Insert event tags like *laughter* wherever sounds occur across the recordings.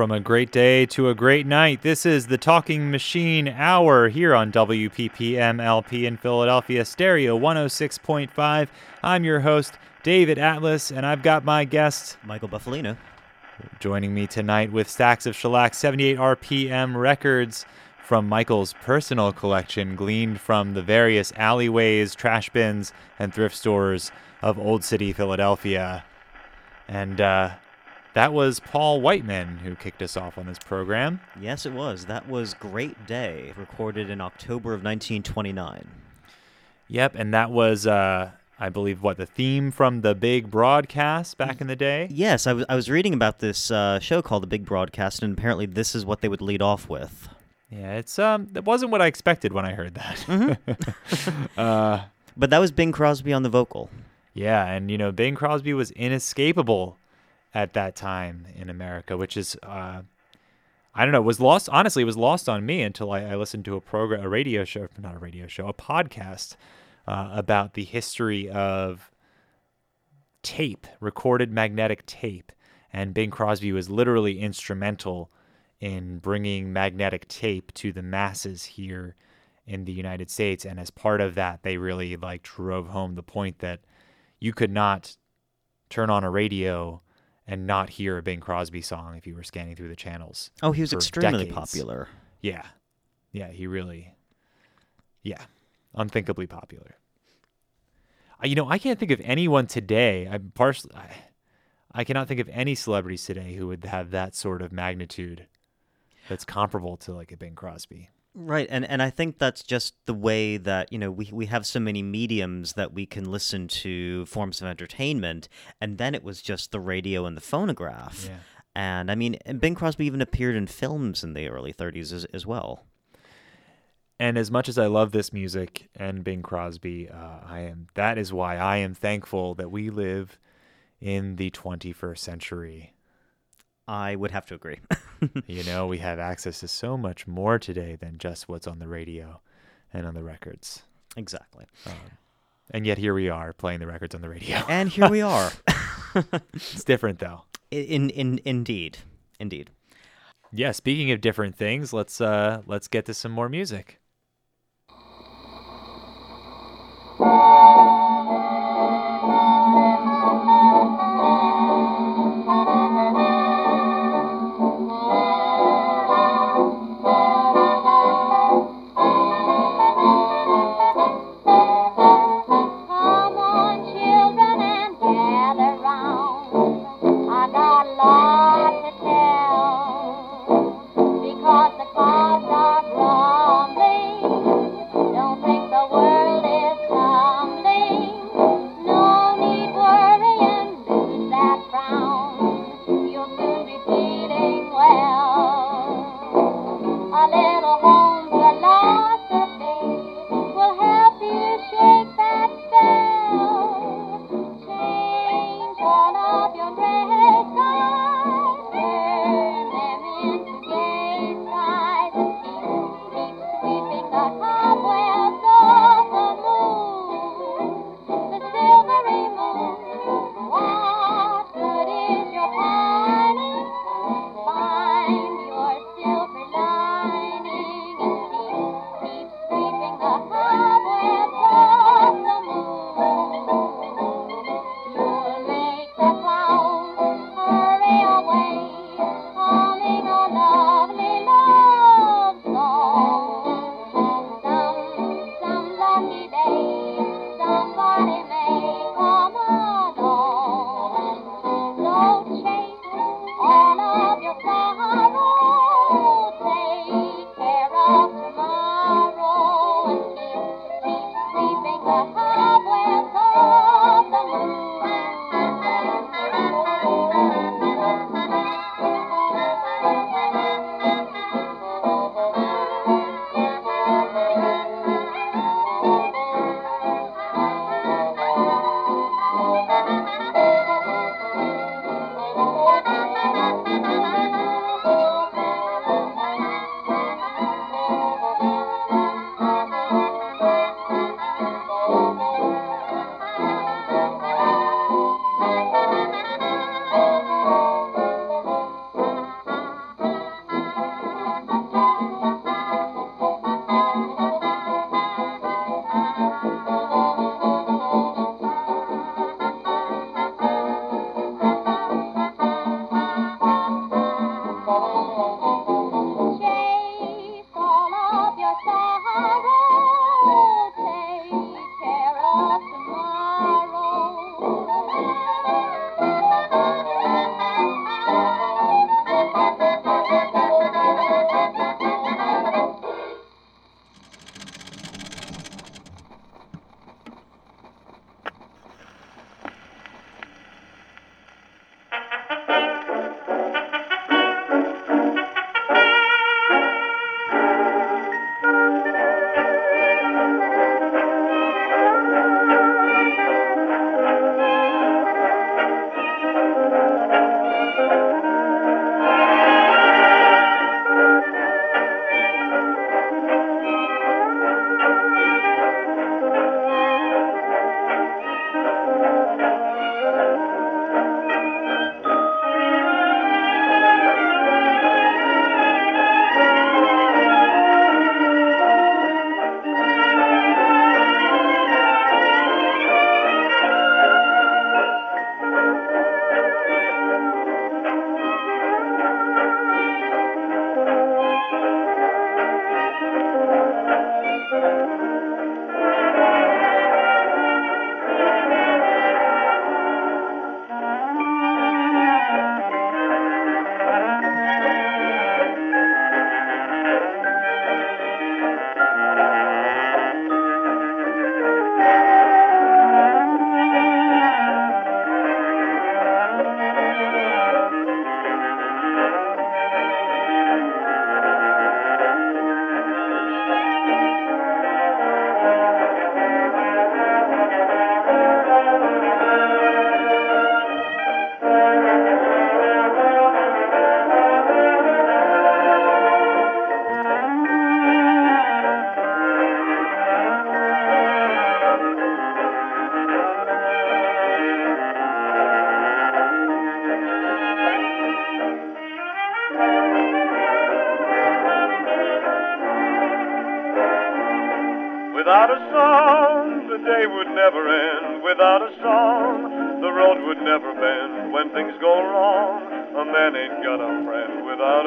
From a great day to a great night, this is the Talking Machine Hour here on WPPM LP in Philadelphia, Stereo 106.5. I'm your host, David Atlas, and I've got my guest Michael Buffalino. joining me tonight with stacks of shellac 78 RPM records from Michael's personal collection, gleaned from the various alleyways, trash bins, and thrift stores of Old City, Philadelphia. And uh, that was Paul Whiteman who kicked us off on this program. Yes, it was. That was Great Day, recorded in October of 1929. Yep, and that was, uh, I believe, what the theme from the big broadcast back in the day. Yes, I was I was reading about this uh, show called The Big Broadcast, and apparently this is what they would lead off with. Yeah, it's um, it wasn't what I expected when I heard that. *laughs* *laughs* uh, But that was Bing Crosby on the vocal. yeah, and you know, Bing Crosby was inescapable at that time in America, which is, uh, I don't know, was lost. Honestly, it was lost on me until I, I listened to a program, a radio show, not a radio show, a podcast uh, about the history of tape, recorded magnetic tape, and Bing Crosby was literally instrumental in bringing magnetic tape to the masses here in the United States. And as part of that, they really like drove home the point that you could not turn on a radio and not hear a Bing Crosby song if you were scanning through the channels. Oh, he was extremely decades. popular. Yeah. Yeah, he really Yeah, unthinkably popular. Uh, You know, I can't think of anyone today. I'm partially I, I cannot think of any celebrities today who would have that sort of magnitude. that's comparable to like a Bing Crosby. Right, and and I think that's just the way that you know we we have so many mediums that we can listen to forms of entertainment, and then it was just the radio and the phonograph. Yeah. And I mean, and Bing Crosby even appeared in films in the early 30s as, as well. And as much as I love this music and Bing Crosby, uh, I am that is why I am thankful that we live in the 21st century. I would have to agree. *laughs* you know, we have access to so much more today than just what's on the radio and on the records. exactly. Um, and yet here we are playing the records on the radio. *laughs* And here we *laughs* are. it's different though. in in indeed. Indeed. Yeah, speaking of different things, let's uh let's get to some more music.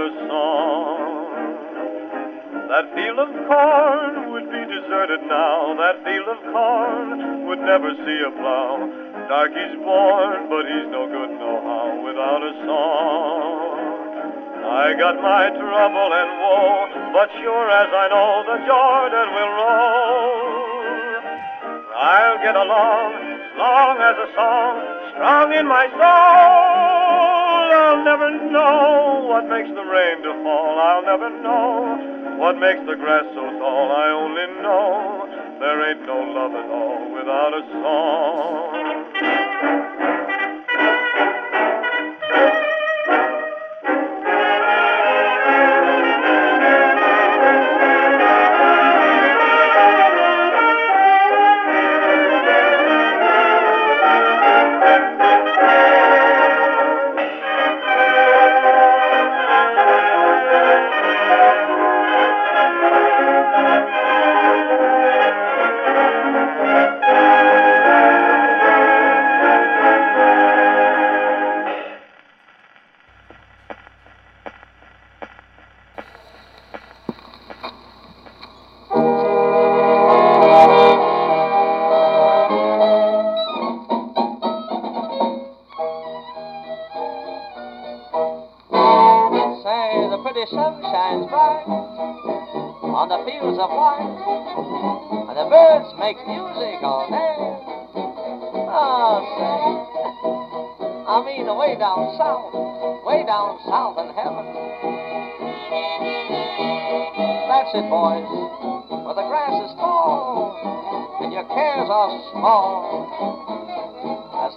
Friend without a song. That field of corn would be deserted now. That field of corn would never see a plow. Darky's born, but he's no good no how without a song. I got my trouble and woe, but sure as I know the Jordan will roll, I'll get along as long as a song strong in my soul. I'll never know what makes the rain to fall. I'll never know what makes the grass so tall. I only know there ain't no love at all without a song. Small.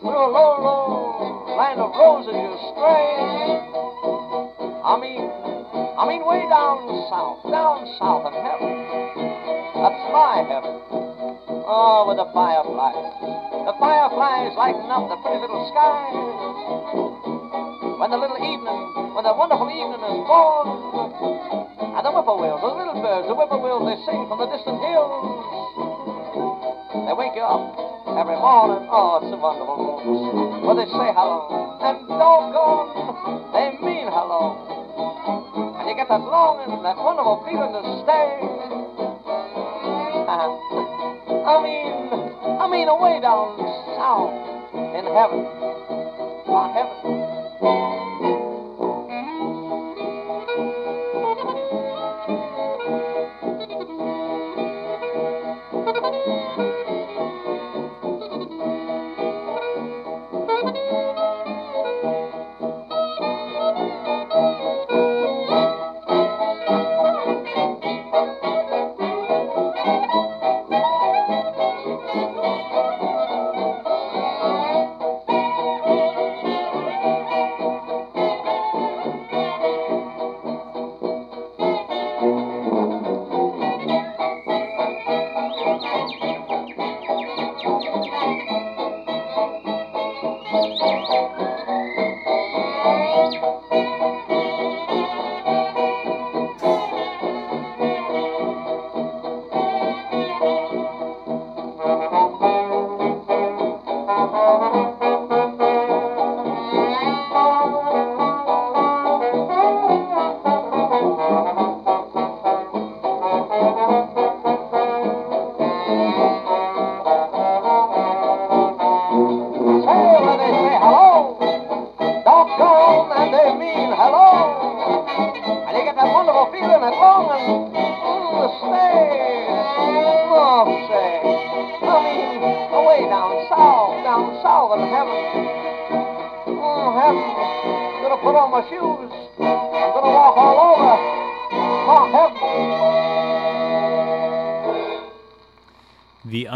Through a low, low land of roses you stray. I mean, I mean way down south, down south in heaven. That's my heaven. Oh, with the fireflies. The fireflies lighten up the pretty little skies. When the little evening, when the wonderful evening is born, and the whippoorwills, the little birds, the whippoorwills, they sing from the distant hills. Up every morning. Oh, it's a wonderful mood. Where they say hello, and doggone, they mean hello. And you get that longing, that wonderful feeling to stay. I mean, I mean, away down south in heaven. Oh, heaven.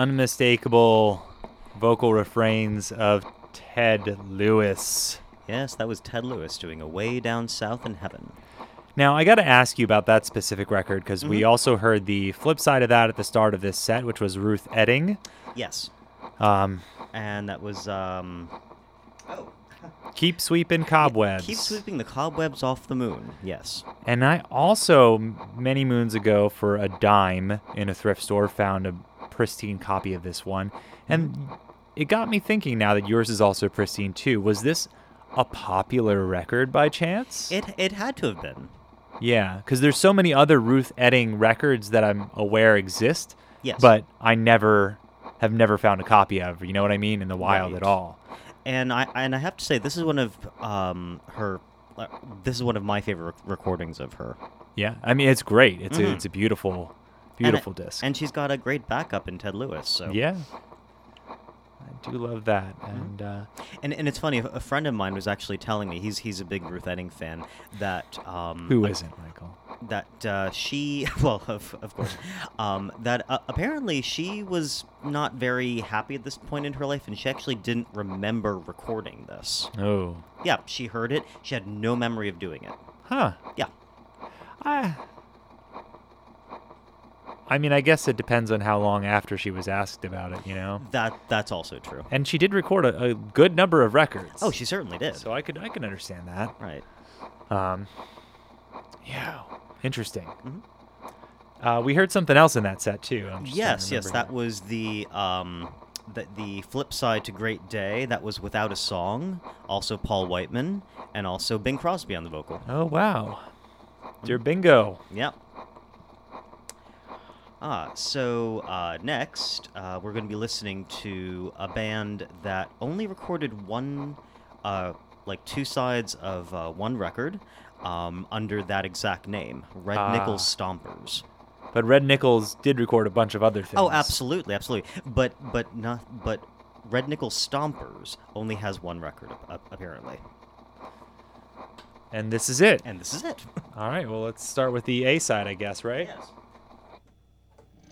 Unmistakable vocal refrains of Ted Lewis. Yes, that was Ted Lewis doing Away Down South in Heaven. Now, I got to ask you about that specific record because we Mm-hmm. also heard the flip side of that at the start of this set, which was Ruth Etting. Yes. Um, And that was um oh. Keep Sweeping Cobwebs. Keep sweeping the cobwebs off the moon. Yes. And I also, many moons ago, for a dime in a thrift store, found a pristine copy of this one, and it got me thinking. Now that yours is also pristine too, was this a popular record by chance? It it had to have been. yeah, because there's so many other Ruth Etting records that I'm aware exist, Yes. but I never have never found a copy of. You know what I mean? In the wild Right. at all. and I and I have to say this is one of um her uh, this is one of my favorite rec- recordings of her. Yeah, I mean it's great. It's a Mhm. it's a beautiful, And beautiful disc. And she's got a great backup in Ted Lewis. So Yeah. I do love that. Mm-hmm. And uh, And, and it's funny. A friend of mine was actually telling me he's he's a big Ruth Etting fan. That um, who isn't, Michael? that uh, she *laughs* well of, of course um, that uh, apparently she was not very happy at this point in her life, and she actually didn't remember recording this. Oh. Yeah, she heard it. She had no memory of doing it. Huh. Yeah. I I mean, I guess it depends on how long after she was asked about it, you know. That that's also true. And she did record a, a good number of records. Oh, she certainly did. So I could I could understand that. right. Um, yeah, interesting. Mhm. Uh, we heard something else in that set too. Yes, yes, that was the um, the, the flip side to Great Day. That was without a song. Also Paul Whiteman, and also Bing Crosby on the vocal. Oh wow, dear Mm. bingo. Yep. Ah, so uh, next uh, we're going to be listening to a band that only recorded one, uh, like two sides of uh, one record, um, under that exact name, Red Ah. Nichols Stompers. But Red Nichols did record a bunch of other things. Oh, absolutely, absolutely. But but not but Red Nichols Stompers only has one record ap- ap- apparently, And this is it. and this is it. *laughs* All right. Well, let's start with the A side, I guess, right? Yes.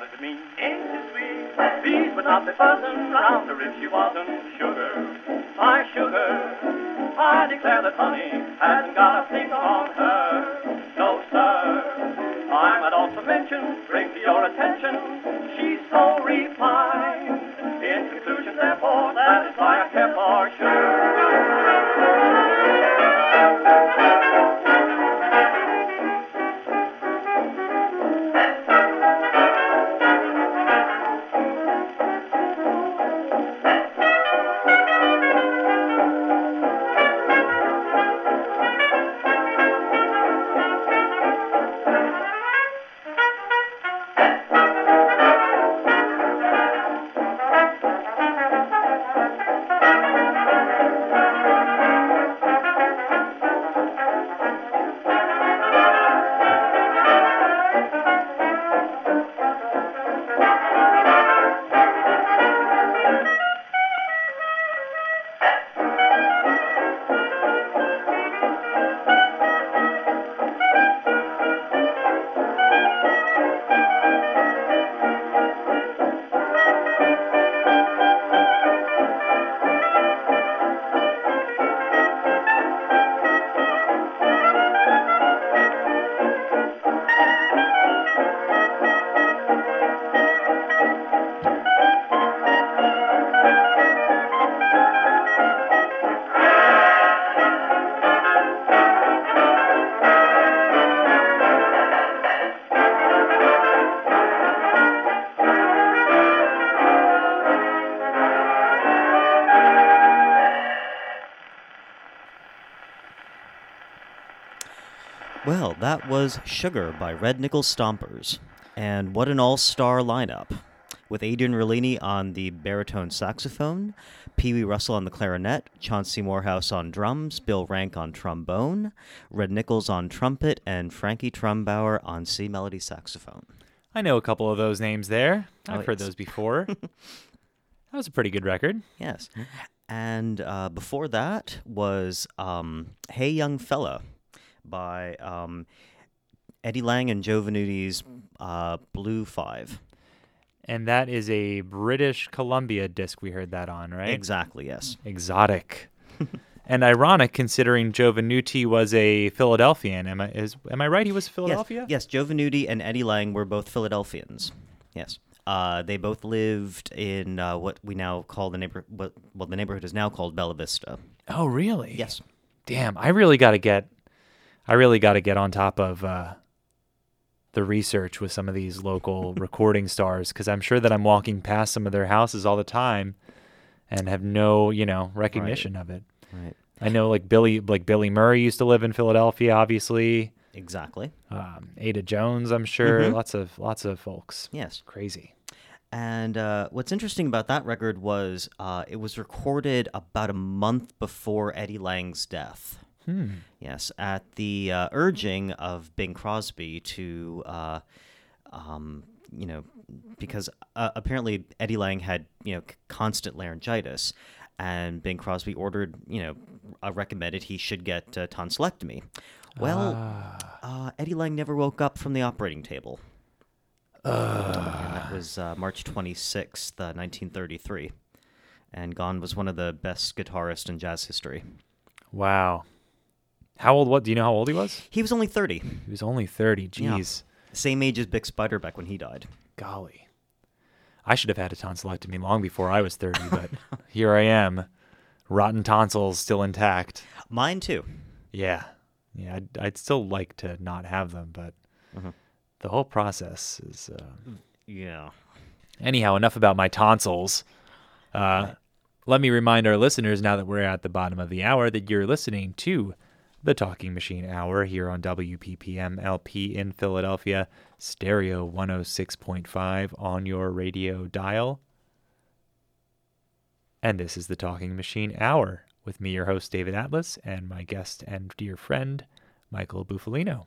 does it mean? Ain't it sweet? Bees would not be buzzing round her if she wasn't sugar, my sugar. I declare that honey hasn't got a thing on her. No, sir. I might also mention, bring to your attention, she's so refined. In conclusion, therefore, that is why I kept our sugar. Well, that was Sugar by Red Nichols Stompers. And what an all star lineup. With Adrian Rollini on the baritone saxophone, Pee Wee Russell on the clarinet, Chauncey Morehouse on drums, Bill Rank on trombone, Red Nichols on trumpet, and Frankie Trumbauer on C melody saxophone. I know a couple of those names there. Oh, I've heard yes. those before. *laughs* that was a pretty good record. Yes. And uh, before that was um, Hey Young Fella by um, Eddie Lang and Joe Venuti's uh, Blue Five. And that is a British Columbia disc we heard that on, right? Exactly, yes. Exotic. *laughs* and ironic considering Joe Venuti was a Philadelphian. Am I is am I right he was Philadelphia? Yes, yes, Joe Venuti and Eddie Lang were both Philadelphians. Yes. Uh, they both lived in uh, what we now call the neighbor. What, well, the neighborhood is now called Bella Vista. Oh, really? Yes. Damn, I really got to get I really got to get on top of uh the research with some of these local *laughs* recording stars cuz I'm sure that I'm walking past some of their houses all the time and have no, you know, recognition of it. Right. I know like Billy like Billy Murray used to live in Philadelphia obviously. Exactly. Um, Ada Jones, I'm sure. Mhm. Lots of lots of folks. Yes. Crazy. And uh, what's interesting about that record was uh, it was recorded about a month before Eddie Lang's death. Hmm. Yes, at the uh, urging of Bing Crosby to, uh, um, you know, because uh, apparently Eddie Lang had, you know, constant laryngitis, and Bing Crosby ordered, you know, uh, recommended he should get uh, tonsillectomy. Well, uh, Eddie Lang never woke up from the operating table. That was uh, March 26th, uh, 1933. And Gone was one of the best guitarists in jazz history. Wow. How old? What do you know? How old he was? He was only thirty. He was only thirty. Jeez. Yeah. Same age as Big Spider back when he died. Golly, I should have had a tonsillectomy long before I was thirty, but *laughs* here I am, rotten tonsils still intact. Mine too. Yeah, yeah. I'd, I'd still like to not have them, but mm-hmm. the whole process is. Uh... Yeah. Anyhow, enough about my tonsils. Uh, let me remind our listeners now that we're at the bottom of the hour that you're listening to the Talking Machine Hour here on WPPM LP in Philadelphia, stereo 106.5 on your radio dial. And this is the Talking Machine Hour with me, your host, David Atlas, and my guest and dear friend, Michael Bufalino.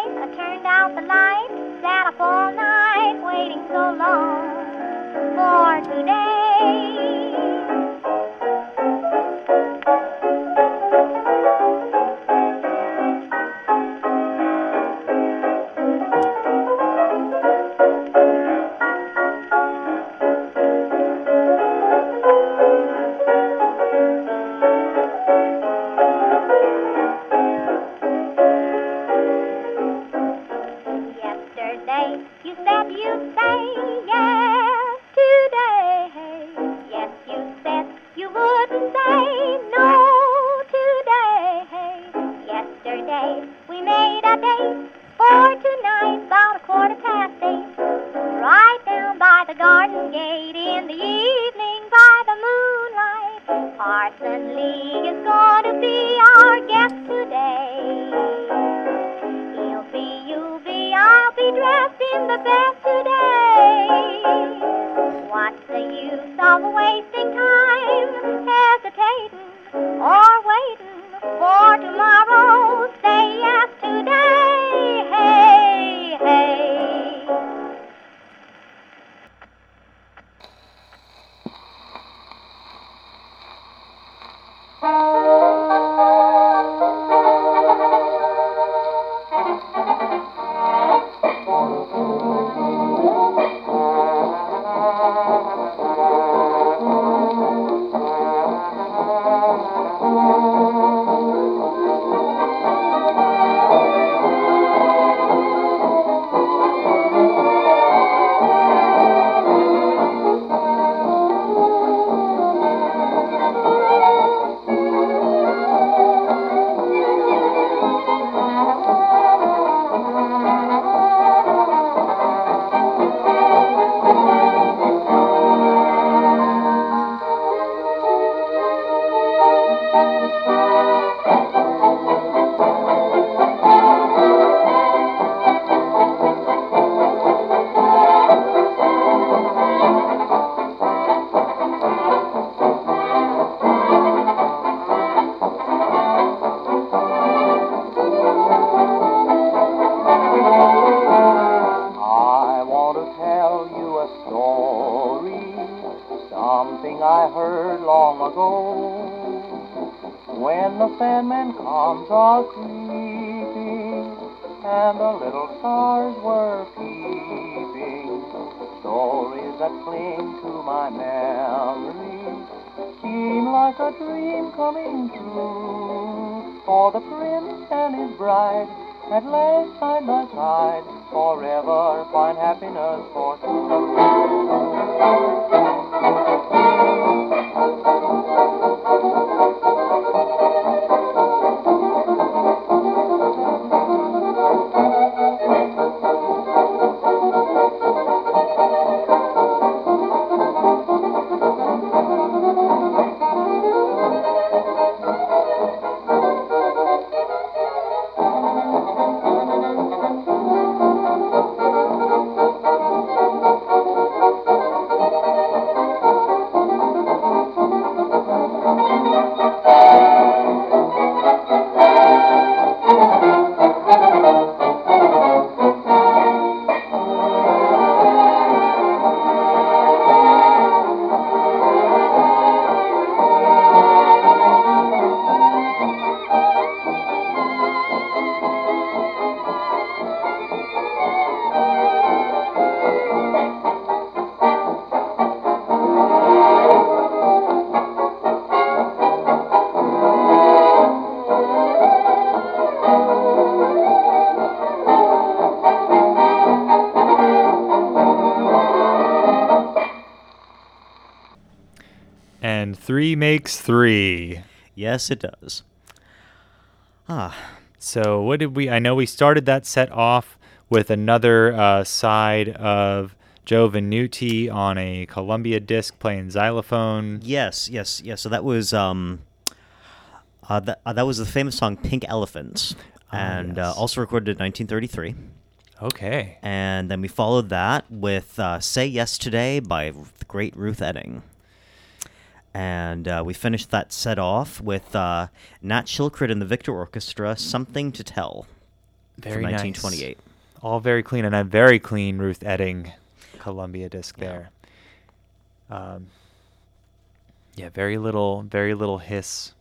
light. I turned out the light. Sat up all night waiting so long for three makes three. Yes, it does. Ah. So, what did we? I know we started that set off with another uh, side of Joe Venuti on a Columbia disc playing xylophone. Yes, yes, yes. So that was um, uh, that uh, that was the famous song "Pink Elephants," oh, and uh, also recorded in 1933. Okay. And then we followed that with uh, "Say Yes Today" by the great Ruth Etting. And uh, we finished that set off with uh, Nat Shilkret and the Victor Orchestra, Something to Tell. Very from 1928. Nice. All very clean, and I'm very clean Ruth Etting Columbia disc there. Yeah. Um, yeah, very little, very little hiss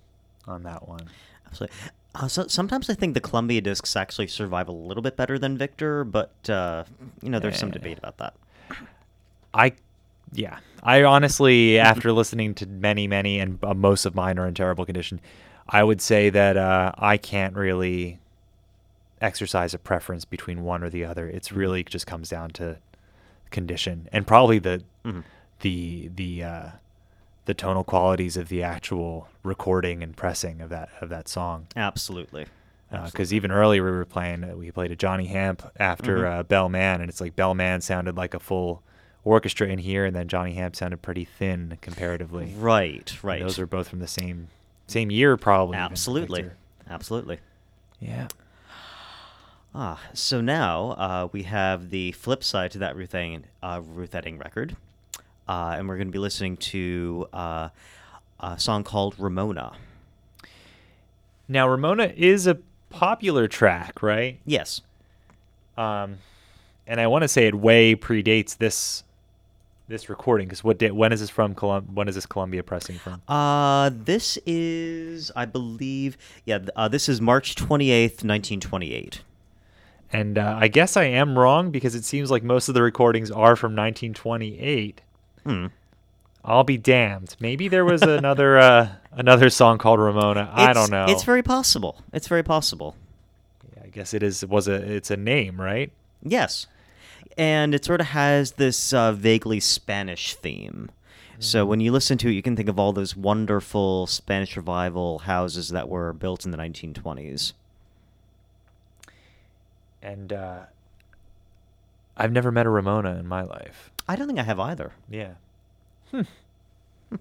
on that one. Absolutely. Uh, so sometimes I think the Columbia discs actually survive a little bit better than Victor, but uh, you know, there's yeah, some debate yeah. about that. I yeah, I honestly, after *laughs* listening to many, many, and uh, most of mine are in terrible condition, I would say that uh, I can't really exercise a preference between one or the other. It's really just comes down to condition and probably the Mhm. the the uh, the tonal qualities of the actual recording and pressing of that of that song. Absolutely. Because even earlier we were playing, uh, we played a Johnny Hamp after Mhm. uh, Bell Man, and it's like Bell Man sounded like a full orchestra in here, and then Johnny Hamp sounded pretty thin comparatively. Right, And right. those are both from the same same year, probably. Absolutely. Absolutely. Yeah. Ah, so now uh, we have the flip side to that Ruth Etting, uh, Ruth Etting record, uh, and we're going to be listening to uh, a song called Ramona. Now Ramona is a popular track, right? Yes. Um, and I want to say it way predates this this recording because what day, when is this from? Colum- when is this Columbia pressing from? Uh, this is, I believe, yeah, uh, this is March 28th, 1928. And uh, I guess I am wrong because it seems like most of the recordings are from 1928. Hmm. I'll be damned. Maybe there was another uh, *laughs* another song called Ramona. I don't know. It's very possible. It's very possible. Yeah, i guess it is. Was a. It's a name, right? Yes. And it sort of has this uh, vaguely Spanish theme. So when you listen to it, you can think of all those wonderful Spanish revival houses that were built in the 1920s. And uh, I've never met a Ramona in my life. I don't think I have either. Yeah. Hmm. *laughs*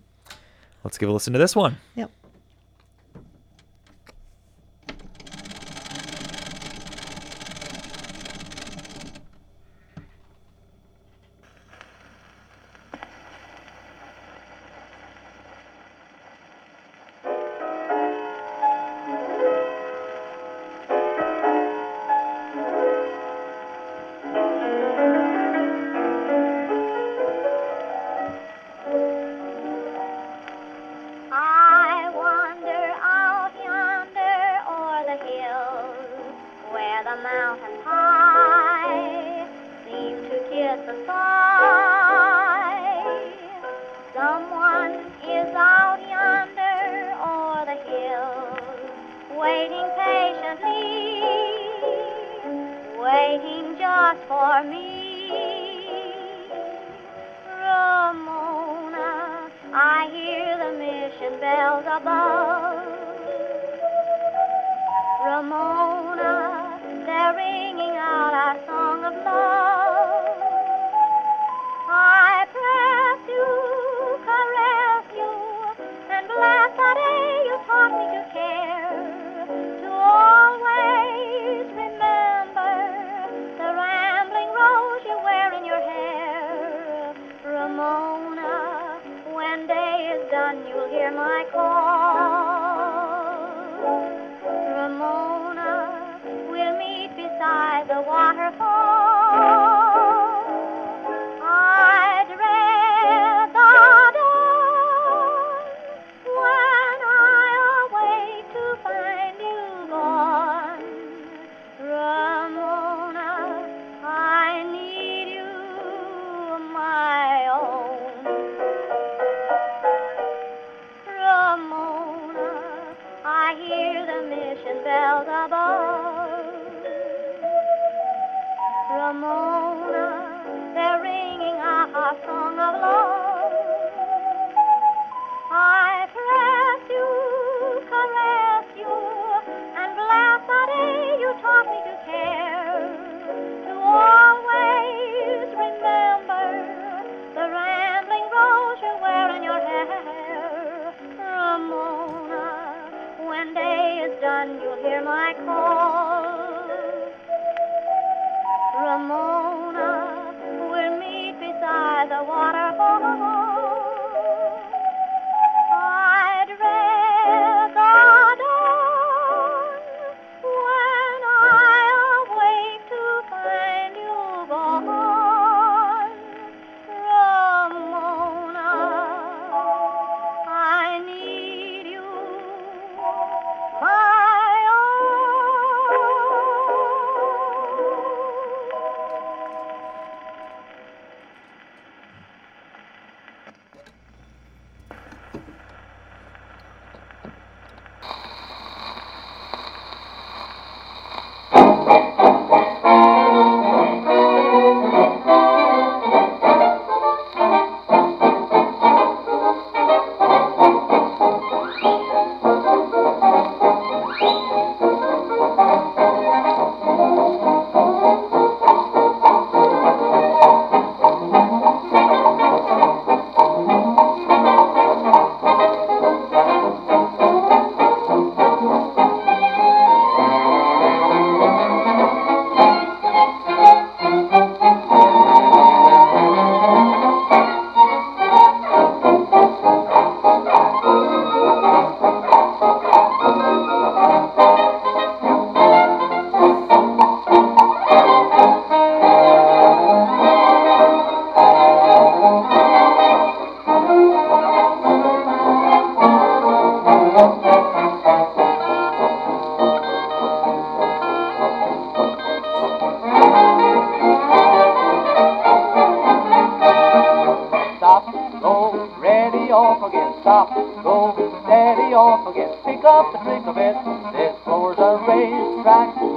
Let's give a listen to this one. Yep.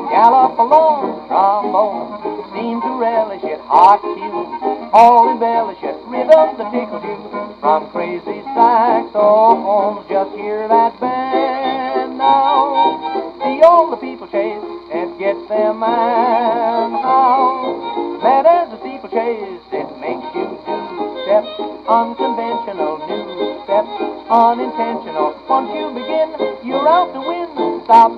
Gallop along, trombone. Seem to relish it. Hot tunes, all embellish it. Rhythms that tickle you. From crazy saxophones, just hear that band now. See all the people chase and get them and how. Mad as a steeplechase, it makes you do steps unconventional, new steps unintentional. Once you begin, you're out to win. Stop,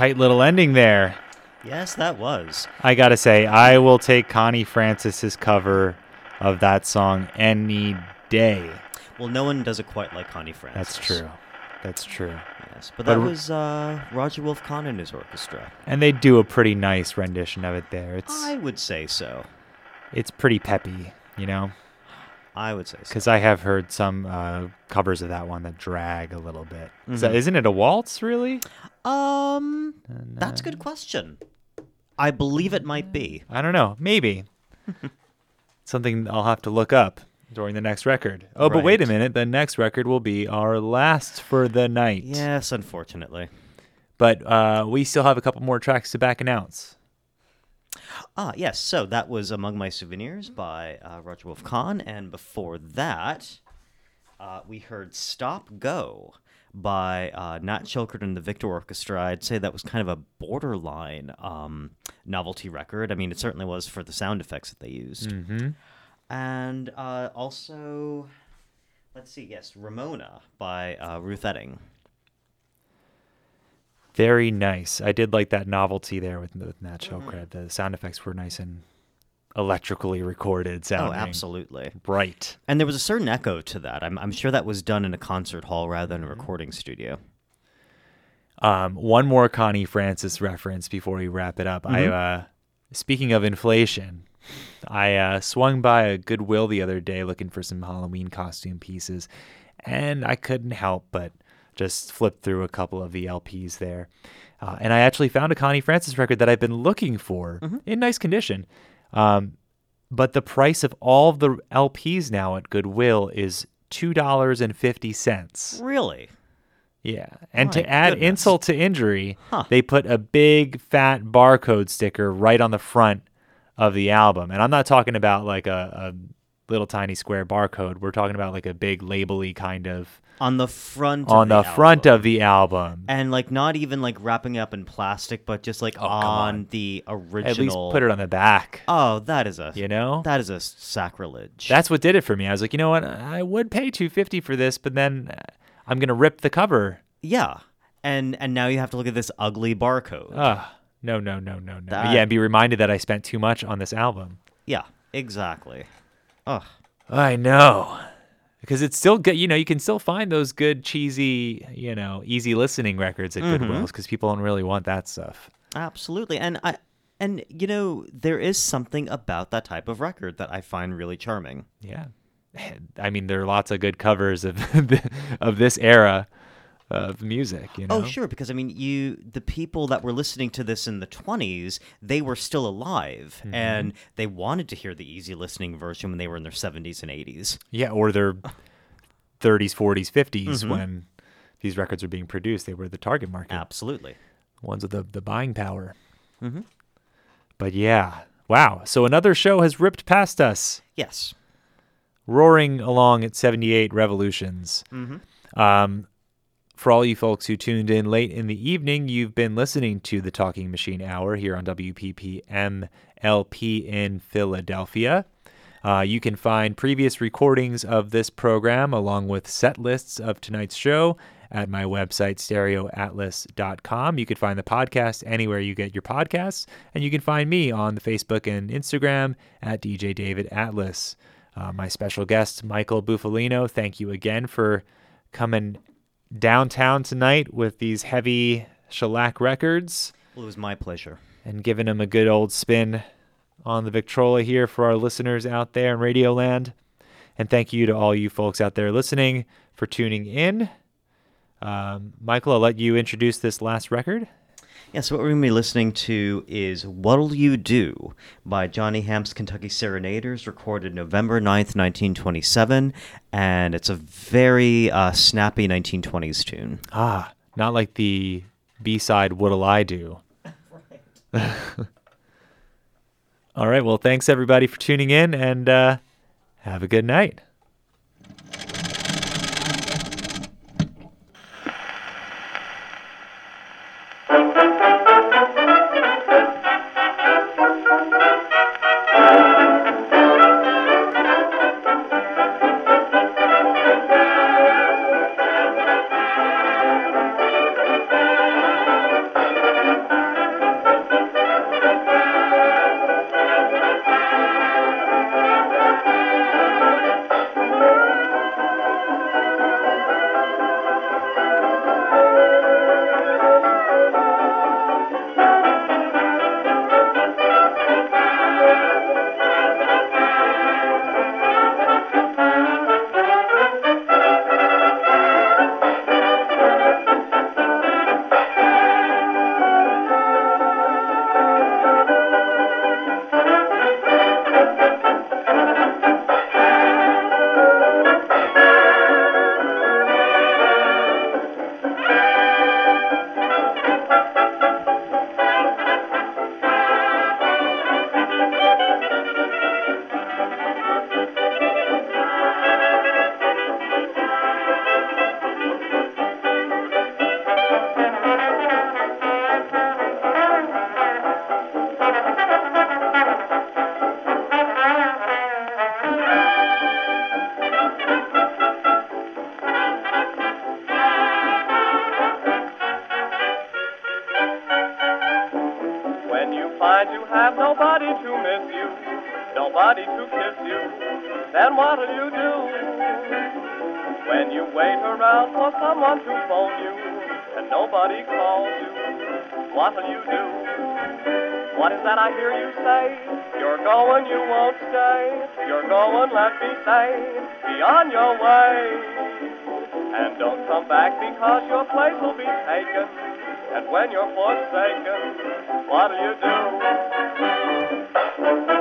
tight little ending there. Yes, that was. I gotta say, I will take Connie Francis's cover of that song any day. Well, no one does it quite like Connie Francis. That's true. That's true. Yes, but But that r- was uh, Roger Wolf Kahn and his orchestra. And they do a pretty nice rendition of it there. It's I would say so. it's pretty peppy, you know, I would say so. because I have heard some uh, covers of that one that drag a little bit. Is that, Mhm. isn't it a waltz, really? Um, that's a good question. I believe it might be. I don't know. Maybe *laughs* something I'll have to look up during the next record. Oh, but wait a minute. The next record will be our last for the night. Yes, unfortunately. But uh, we still have a couple more tracks to back announce. Ah, yes. So that was Among My Souvenirs by uh, Roger Wolf Kahn. And before that, uh, we heard Stop Go by uh, Nat Shilkret and the Victor Orchestra. I'd say that was kind of a borderline um, novelty record. I mean, it certainly was for the sound effects that they used. Mm-hmm. And uh, also, let's see, yes, Ramona by uh, Ruth Etting. Very nice. I did like that novelty there with, with Nat Mm-hmm. The sound effects were nice and electrically recorded Oh, absolutely. Bright. And there was a certain echo to that. I'm, I'm sure that was done in a concert hall rather than a recording studio. Um, one more Connie Francis reference before we wrap it up. I, uh, speaking of inflation, I uh, swung by a Goodwill the other day looking for some Halloween costume pieces, and I couldn't help but just flipped through a couple of the LPs there. Uh, and I actually found a Connie Francis record that I've been looking for in nice condition. Um, but the price of all of the LPs now at Goodwill is two dollars and fifty cents. Really? Yeah. And My to add goodness. insult to injury, Huh. they put a big fat barcode sticker right on the front of the album. And I'm not talking about like a, a little tiny square barcode. We're talking about like a big labely kind of On the front on of the, the, front album. of the album. and like not even like wrapping it up in plastic, but just like Oh, on, on. the original. At least put it on the back. Oh, that is a You know? that is a sacrilege. That's what did it for me. I was like, you know what? I would pay 250 for this, but then uh, I'm going to rip the cover. yeah, and and now you have to look at this ugly barcode. Ah, no, no, no, no, no. That- Yeah, and be reminded that I spent too much on this album. yeah, exactly. Ugh. I know. Because it's still good, you know, you can still find those good, cheesy, you know, easy listening records at Goodwill's because mm-hmm. people don't really want that stuff. Absolutely. And I and you know, there is something about that type of record that I find really charming. Yeah. *laughs* I mean, there are lots of good covers of *laughs* of this era of music, you know. Oh, sure, because I mean, you the people that were listening to this in the 20s, they were still alive and they wanted to hear the easy listening version when they were in their 70s and 80s. Yeah, or their 30s, 40s, 50s when these records were being produced. They were the target market. Absolutely. ones with the, the buying power. Mhm. But yeah, wow. So another show has ripped past us, Yes. roaring along at 78 revolutions. Mhm. Um, for all you folks who tuned in late in the evening, you've been listening to the Talking Machine Hour here on WPPM LP in Philadelphia. Uh, you can find previous recordings of this program along with set lists of tonight's show at my website, stereoatlas.com. You can find the podcast anywhere you get your podcasts, and you can find me on the Facebook and Instagram at DJ David Atlas. Uh, my special guest, Michael Bufalino, thank you again for coming downtown tonight with these heavy shellac records Well, it was my pleasure. and giving them a good old spin on the Victrola here for our listeners out there in Radioland. And thank you to all you folks out there listening for tuning in. Um, Michael, I'll let you introduce this last record. Yeah, so what we're going to be listening to is What'll You Do by Johnny Hamp's Kentucky Serenaders, recorded November 9th, 1927. And it's a very uh, snappy 1920s tune. Ah, not like the B side What'll I Do? *laughs* *laughs* All right. Well, thanks everybody for tuning in and uh, have a good night. Then what'll you do? When you wait around for someone to phone you, and nobody calls you, what'll you do? What is that I hear you say? You're going, you won't stay. You're going, let me say, be on your way. And don't come back because your place will be taken. And when you're forsaken, what'll you do?